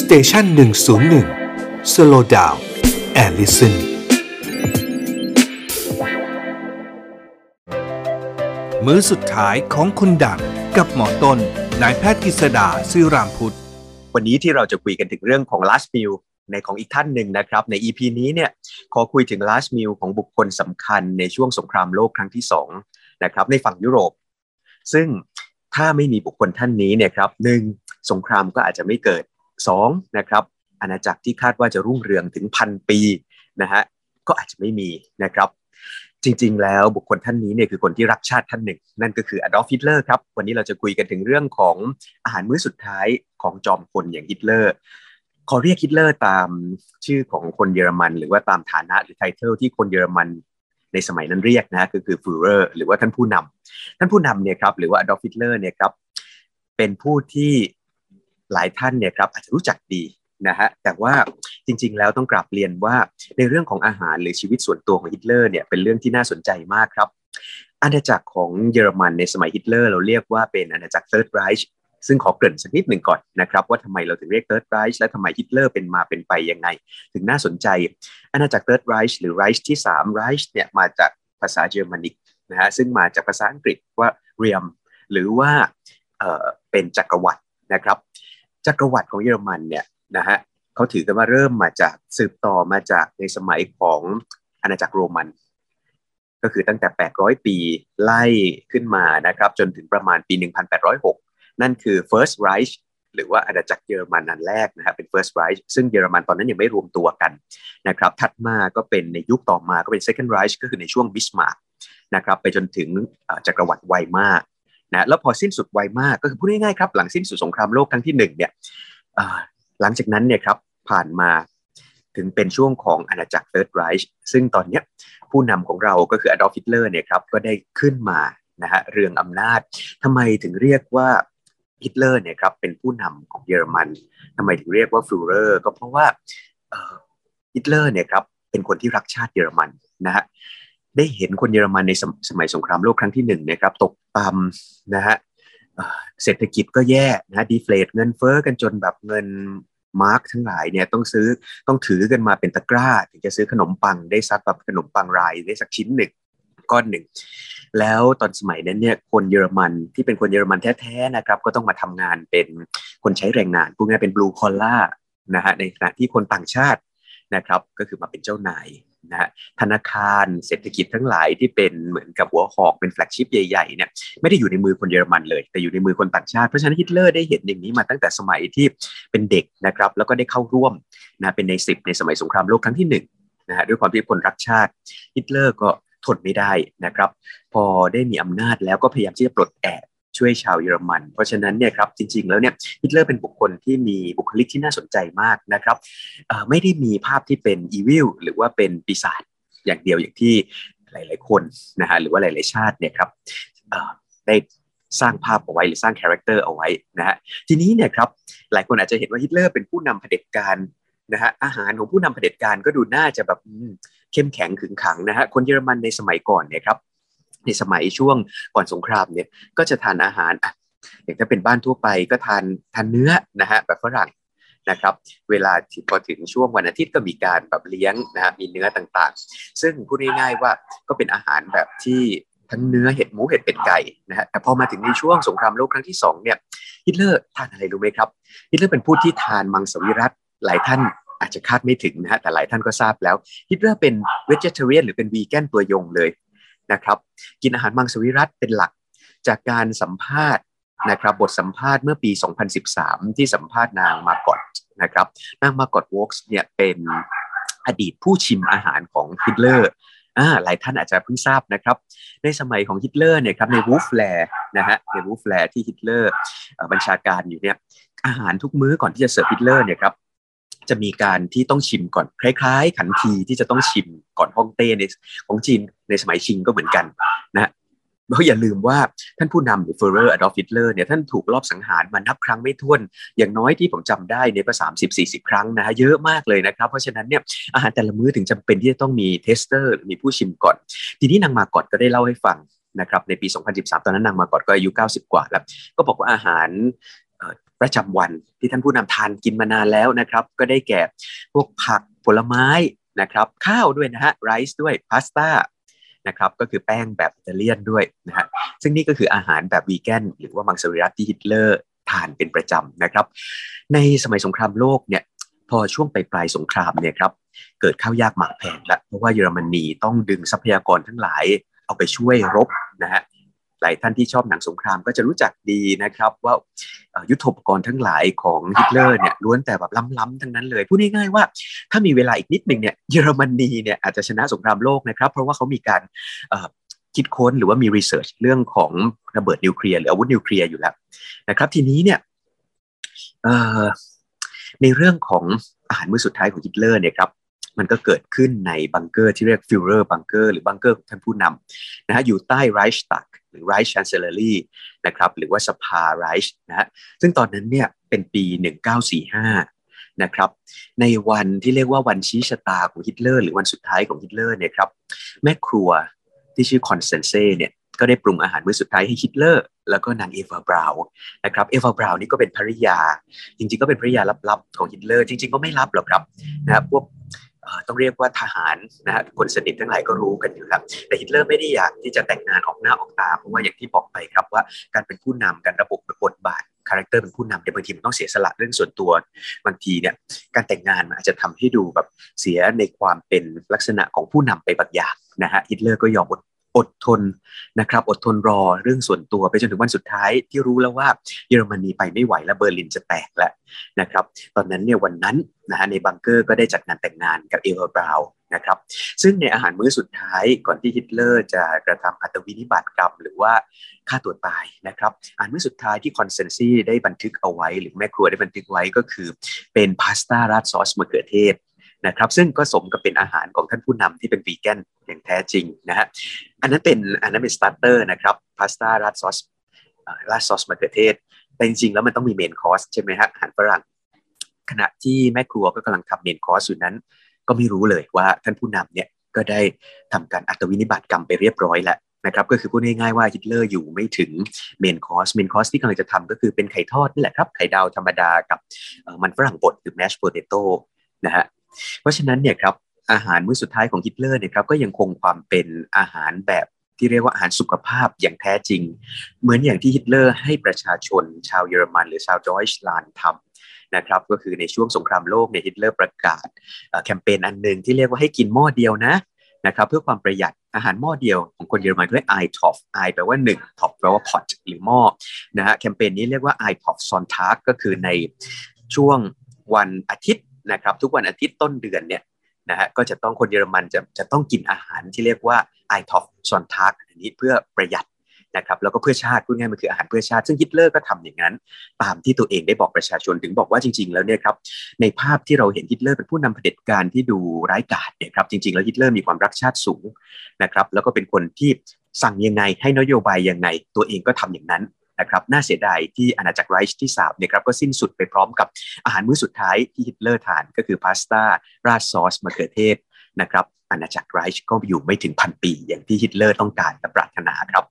Station หนึ่งศูนย์หนึ่ง slow down and listen มื้อสุดท้ายของคนดังกับหมอต้นนายแพทย์กฤษดาซื่อรามพุทธ วันนี้ที่เราจะคุยกันถึงเรื่องของ last meal ในของอีกท่านหนึ่งนะครับ ใน EP นี้เนี่ยขอคุยถึง last meal ของบุคคลสำคัญในช่วงสงครามโลกครั้งที่2นะครับในฝั่งยุโรป ซึ่งถ้าไม่มีบุคคลท่านนี้เนี่ยครับหนึ่งสงครามก็อาจจะไม่เกิด 2นะครับอาณาจักรที่คาดว่าจะรุ่งเรืองถึงพันปีนะฮะก็อาจจะไม่มีนะครับจริงๆ แล้วบุคคลท่านนี้เนี่ยคือคนที่รักชาติท่านหนึ่ง นั่นก็คืออดอล์ฟฮิตเลอร์ครับ วันนี้เราจะคุยกันถึงเรื่องของอาหารมื้อสุดท้ายของจอมพลอย่างฮิตเลอร์ขอเรียกฮิตเลอร์ตามชื่อของคนเยอรมัน หรือว่าตามฐานะหรือ title ที่คนเยอรมันในสมัยนั้นเรียกนะก็คือ Führer หรือว่าท่านผู้นำท่านผู้นำเนี่ยครับหรือว่าอดอล์ฟฮิตเลอร์เนี่ยครับเป็นผู้ที่ หลายท่านเนี่ยครับอาจจะรู้จักดีนะฮะแต่ว่าจริงๆ แล้วต้องกราบเรียนว่าในเรื่องของอาหารหรือชีวิตส่วนตัวของฮิตเลอร์เนี่ยเป็นเรื่องที่น่าสนใจมากครับอาณาจักรของเยอรมันในสมัยฮิตเลอร์เราเรียกว่าเป็นอาณาจักร Third Reich ซึ่งขอเกริ่นสักนิดหนึ่งก่อนนะครับว่าทำไมเราถึงเรียก Third Reich และทำไมฮิตเลอร์เป็นมาเป็นไปยังไง ถึงน่าสนใจอาณาจักร Third Reich หรือ Reich ที่3 Reich เนี่ยมาจากภาษาเยอรมนิกนะฮะซึ่งมาจากภาษาอังกฤษว่าเรียมหรือว่าเออเป็นจักรวรรดินะครับ จักรวรรดิของเยอรมันเนี่ยนะฮะเขาถือกันว่าเริ่มมาจากสืบต่อมาจากในสมัยของอาณาจักรโรมัน ก็คือตั้งแต่ 800 ปีไล่ขึ้นมานะครับจนถึงประมาณปี 1806 นั่นคือ First Reich หรือว่าอาณาจักรเยอรมันอันแรกนะครับเป็น First Reich ซึ่งเยอรมันตอนนั้นยังไม่รวมตัวกันนะครับถัดมาก็เป็นในยุคต่อมาก็เป็น Second Reich ก็คือในช่วงบิสมาร์กนะครับไปจนถึงจักรวรรดิไวมาร์ นะแล้วพอสิ้นสุดไวมาร์ก็คือพูดง่ายๆครับหลังสิ้นสุดสงครามโลกครั้งที่หนึ่งเนี่ยหลังจากนั้นเนี่ยครับผ่านมาถึงเป็นช่วงของอาณาจักร Third Reich ซึ่งตอนนี้ผู้นำของเราก็คืออดอล์ฟฮิตเลอร์เนี่ยครับก็ได้ขึ้นมานะฮะเรืองอำนาจทำไมถึงเรียกว่าฮิตเลอร์เนี่ยครับเป็นผู้นำของเยอรมันทำไมถึงเรียกว่า Führer ก็เพราะว่าฮิตเลอร์เนี่ยครับเป็นคนที่รักชาติเยอรมันนะฮะ ได้เห็นคนเยอรมันในสมัยสงครามโลกครั้งที่หนึ่งนะครับ ตกต่ำนะฮะเศรษฐกิจก็แย่นะ deflate เงินเฟ้อกันจนแบบเงินมาร์กทั้งหลายเนี่ยต้องซื้อต้องถือกันมาเป็นตะกร้า ถึงจะซื้อขนมปังได้ซักแบบขนมปังไรย์ได้สักชิ้นหนึ่งก้อนหนึ่ง แล้วตอนสมัยนั้นเนี่ยคนเยอรมันที่เป็นคนเยอรมันแท้ๆนะครับ ก็ต้องมาทำงานเป็นคนใช้แรงงานพวกนี้เป็นบลูคอลล่านะฮะในขณะที่คนต่างชาตินะครับ ก็คือมาเป็นเจ้านาย นะฮะธนาคารเศรษฐกิจทั้งหลายที่เป็นเหมือนกับหัวหอกเป็นแฟลกชิพใหญ่ๆเนี่ยไม่ได้อยู่ในมือคนเยอรมันเลย แต่อยู่ในมือคนต่างชาติเพราะฉะนั้นฮิตเลอร์ได้เห็นอย่างนี้มาตั้งแต่สมัยที่เป็นเด็กนะครับแล้วก็ได้เข้าร่วมนะเป็นในสิบในสมัยสงครามโลกครั้งที่หนึ่งนะฮะด้วยความที่คนรักชาติฮิตเลอร์ก็ทนไม่ได้นะครับ พอได้มีอำนาจแล้วก็พยายามที่จะปลดแอก ช่วยชาวเยอรมัน เพราะฉะนั้นเนี่ยครับจริงๆแล้วเนี่ยฮิตเลอร์เป็นบุคคลที่มีบุคลิกที่น่าสนใจมากนะครับไม่ได้มีภาพที่เป็น evil หรือว่าเป็นปีศาจอย่างเดียวอย่างที่หลาย ๆ คนนะฮะหรือว่าหลาย ๆ ชาติเนี่ยครับได้สร้างภาพเอาไว้หรือสร้าง character เอาไว้นะฮะทีนี้เนี่ยครับหลายคนอาจจะเห็นว่าฮิตเลอร์เป็นผู้นำเผด็จการนะฮะอาหารของผู้นำเผด็จการก็ดูน่าจะแบบเข้มแข็งขึงขังนะฮะคนเยอรมันในสมัยก่อนเนี่ยครับ ในสมัยช่วงก่อนสงครามเนี่ยก็จะทานอาหารอย่างถ้าเป็นบ้านทั่วไปก็ทานทานเนื้อนะฮะแบบฝรั่งนะครับเวลาพอถึงช่วงวันอาทิตย์ก็มีการแบบเลี้ยงนะฮะมีเนื้อต่างๆ ซึ่งพูดง่ายๆว่าก็เป็นอาหารแบบที่ทั้งเนื้อเห็ดหมูเห็ดเป็ดไก่นะฮะแต่พอมาถึงในช่วงสงครามโลกครั้งที่2เนี่ยฮิตเลอร์ทานอะไรรู้ไหมครับฮิตเลอร์เป็นผู้ที่ทานมังสวิรัติหลายท่านอาจจะคาดไม่ถึงนะฮะแต่หลายท่านก็ทราบแล้วฮิตเลอร์เป็น vegetarian หรือเป็นวีแกนตัวยงเลย นะครับ กินอาหารมังสวิรัติเป็นหลักจากการสัมภาษณ์นะครับ บทสัมภาษณ์เมื่อปี 2013 ที่สัมภาษณ์นางมากอตนะครับ นางมากอตวอล์กเนี่ยเป็นอดีตผู้ชิมอาหารของฮิตเลอร์อ่าหลายท่านอาจจะเพิ่งทราบนะครับ ในสมัยของฮิตเลอร์เนี่ยครับใน Wolf's Lair นะฮะใน Wolf's Lair ที่ฮิตเลอร์บัญชาการอยู่เนี่ยอาหารทุกมื้อก่อนที่จะเสิร์ฟฮิตเลอร์เนี่ยครับ จะมีการที่ต้องชิมก่อนคล้ายๆ ขันทีที่จะต้องชิมก่อนฮ่องเต้ในของจีนในสมัยชิงก็เหมือนกันนะเราอย่าลืมว่าท่านผู้นำหรือ Führer อดอล์ฟฮิตเลอร์เนี่ยท่านถูกลอบสังหารมานับครั้งไม่ถ้วน อย่างน้อยที่ผมจำได้ประมาณสามสิบสี่สิบครั้งนะฮะเยอะมากเลยนะครับ เพราะฉะนั้นเนี่ยอาหารแต่ละมื้อถึงจำเป็นที่จะต้องมี taster มีผู้ชิมก่อน ทีนี้นางมากอดก็ได้เล่าให้ฟังนะครับในปี 2013 ตอนนั้นนางมากอดก็อายุ 90 กว่าแล้ว ก็บอกว่าอาหาร ประจำวันที่ท่านผู้นำทานกินมานานแล้วนะครับ ก็ได้แก่พวกผักผลไม้นะครับข้าวด้วยนะฮะ rice ด้วยพาสต้านะครับก็คือแป้งแบบอิตาเลียนด้วยนะฮะซึ่งนี่ก็คืออาหารแบบวีแกนหรือว่ามังสวิรัติที่ฮิตเลอร์ทานเป็นประจำนะครับ ในสมัยสงครามโลกเนี่ยพอช่วงปลายปลายสงครามเนี่ยครับเกิดข้าวยากหมากแพงล้วเพราะว่าเยอรมนีต้องดึงทรัพยากรทั้งหลายเอาไปช่วยรบนะฮะ หลายท่านที่ชอบหนังสงครามก็จะรู้จักดีนะครับ ว่ายุทธปกรณ์ทั้งหลายของฮิตเลอร์เนี่ยล้วนแต่แบบล้ำๆทั้งนั้นเลย พูดง่ายๆว่าถ้ามีเวลาอีกนิดหนึ่งเนี่ยเยอรมนีเนี่ยอาจจะชนะสงครามโลกนะครับ เพราะว่าเขามีการคิดค้นหรือว่ามีรีเสิร์ชเรื่องของระเบิดนิวเคลียร์หรืออาวุธนิวเคลียร์อยู่แล้วนะครับทีนี้เนี่ยในเรื่องของอาหารมื้อสุดท้ายของฮิตเลอร์เนี่ยครับมันก็เกิดขึ้นในบังเกอร์ที่เรียก Führerbunker หรือบังเกอร์ของท่านผู้นำนะฮะอยู่ใต้ Reichstag หรือ Reich Chancellery นะครับหรือว่าสภา Reich นะฮะซึ่งตอนนั้นเนี่ยเป็นปี 1945 นะครับในวันที่เรียกว่าวันชี้ชะตาของฮิตเลอร์หรือวันสุดท้ายของฮิตเลอร์เนี่ยครับแม่ครัวที่ชื่อคอนสแตนเซ่เนี่ยก็ได้ปรุงอาหารมื้อสุดท้ายให้ฮิตเลอร์ แล้วก็นางเอฟาบราวนะครับเอฟาบราวนี่ก็เป็นภริยา จริงๆ ก็เป็นภริยาลับๆของฮิตเลอร์ จริง ๆ ก็ไม่ลับหรอกครับนะครับพวก ต้องเรียกว่าทหารนะฮะคนสนิททั้งหลายก็รู้กันอยู่แล้วแต่ฮิตเลอร์ไม่ได้อยากที่จะแต่งงานออกหน้าออกตา เพราะว่าอย่างที่บอกไปครับว่าการเป็นผู้นำการระบบบทบาท character เป็นผู้นำเนี่ยบางทีมันต้องเสียสละเรื่องส่วนตัวบางทีเนี่ยการแต่งงานมันอาจจะทำให้ดูแบบเสียในความเป็นลักษณะของผู้นำไปบางอย่างนะฮะฮิตเลอร์ก็ยอมอด อดทนนะครับ อดทนรอเรื่องส่วนตัวไปจนถึงวันสุดท้ายที่รู้แล้วว่าเยอรมนีไปไม่ไหวแล้วเบอร์ลินจะแตกแล้วนะครับ ตอนนั้นเนี่ยวันนั้นนะฮะในบังเกอร์ก็ได้จัดงานแต่งงานกับเอเวอร์บราวนะครับซึ่งในอาหารมื้อสุดท้ายก่อนที่ฮิตเลอร์จะกระทำอัตวินิบาตกรรม หรือว่าฆ่าตัวตายนะครับอาหารมื้อสุดท้ายที่คอนสแตนเซ่ได้บันทึกเอาไว้ หรือแม่ครัวได้บันทึกไว้ก็คือเป็นพาสต้าราดซอสมะเขือเทศ นะครับซึ่งก็สมกับเป็นอาหารของท่านผู้นำที่เป็นวีแกนอย่างแท้จริงนะฮะอันนั้นเป็นอันนั้นเป็น starter นะครับพาสต้าราดซอสราดซอสมะเขือเทศ แต่จริงๆแล้วมันต้องมี main course ใช่ไหมฮะอาหารฝรั่งขณะที่แม่ครัวก็กำลังทำ main course อยู่นั้น ก็ไม่รู้เลยว่าท่านผู้นำเนี่ยก็ได้ทำการอัตวินิบาตกรรมไปเรียบร้อยแล้วนะครับก็คือพูดง่ายๆว่าฮิตเลอร์อยู่ไม่ถึงmain course main course ที่กำลังจะทำก็คือเป็นไข่ทอดนี่แหละครับ ไข่ดาวธรรมดากับมันฝรั่งบดหรือ mashed potato นะฮะ เพราะฉะนั้นเนี่ยครับอาหารมื้อสุดท้ายของฮิตเลอร์เนี่ยครับก็ยังคงความเป็นอาหารแบบที่เรียกว่าอาหารสุขภาพอย่างแท้จริง เหมือนอย่างที่ฮิตเลอร์ให้ประชาชนชาวเยอรมันหรือชาว Deutschland ทำนะครับก็คือในช่วงสงครามโลกเนี่ยฮิตเลอร์ประกาศแคมเปญอันหนึ่งที่เรียกว่าให้กินหม้อเดียวนะนะครับเพื่อความประหยัดอาหารหม้อเดียวของคนเยอรมันเรียก i t o f Ein แปลว่า 1 Topf แปลว่า pot หรือหม้อนะฮะแคมเปญนี้เรียกว่า i t o f Sonntag ก็คือในช่วงวันอาทิตย์ นะครับทุกวันอาทิตย์ต้นเดือนเนี่ยนะฮะก็จะต้องคนเยอรมันจะจะต้องกินอาหารที่เรียกว่า Eintopf Sonntag อันนี้เพื่อประหยัดนะครับแล้วก็เพื่อชาติพูดง่ายมันคืออาหารเพื่อชาติ ซึ่งฮิตเลอร์ก็ทำอย่างนั้น ตามที่ตัวเองได้บอกประชาชนถึงบอกว่าจริง ๆ แล้วเนี่ยครับในภาพที่เราเห็นฮิตเลอร์เป็นผู้นำเผด็จการที่ดูร้ายกาจเนี่ยครับจริง ๆ แล้วฮิตเลอร์มีความรักชาติสูงนะครับแล้วก็เป็นคนที่สั่งยังไงให้นโยบายยังไงตัวเองก็ทำอย่างนั้น นะครับน่าเสียดายที่อาณาจักรไรช์ที่สามเนี่ยครับก็สิ้นสุดไปพร้อมกับอาหารมื้อสุดท้ายที่ฮิตเลอร์ทานก็คือพาสต้าราดซอสมะเขือเทศนะครับอาณาจักรไรช์ก็อยู่ไม่ถึงพันปี อย่างที่ฮิตเลอร์ต้องการและปรารถนาครับ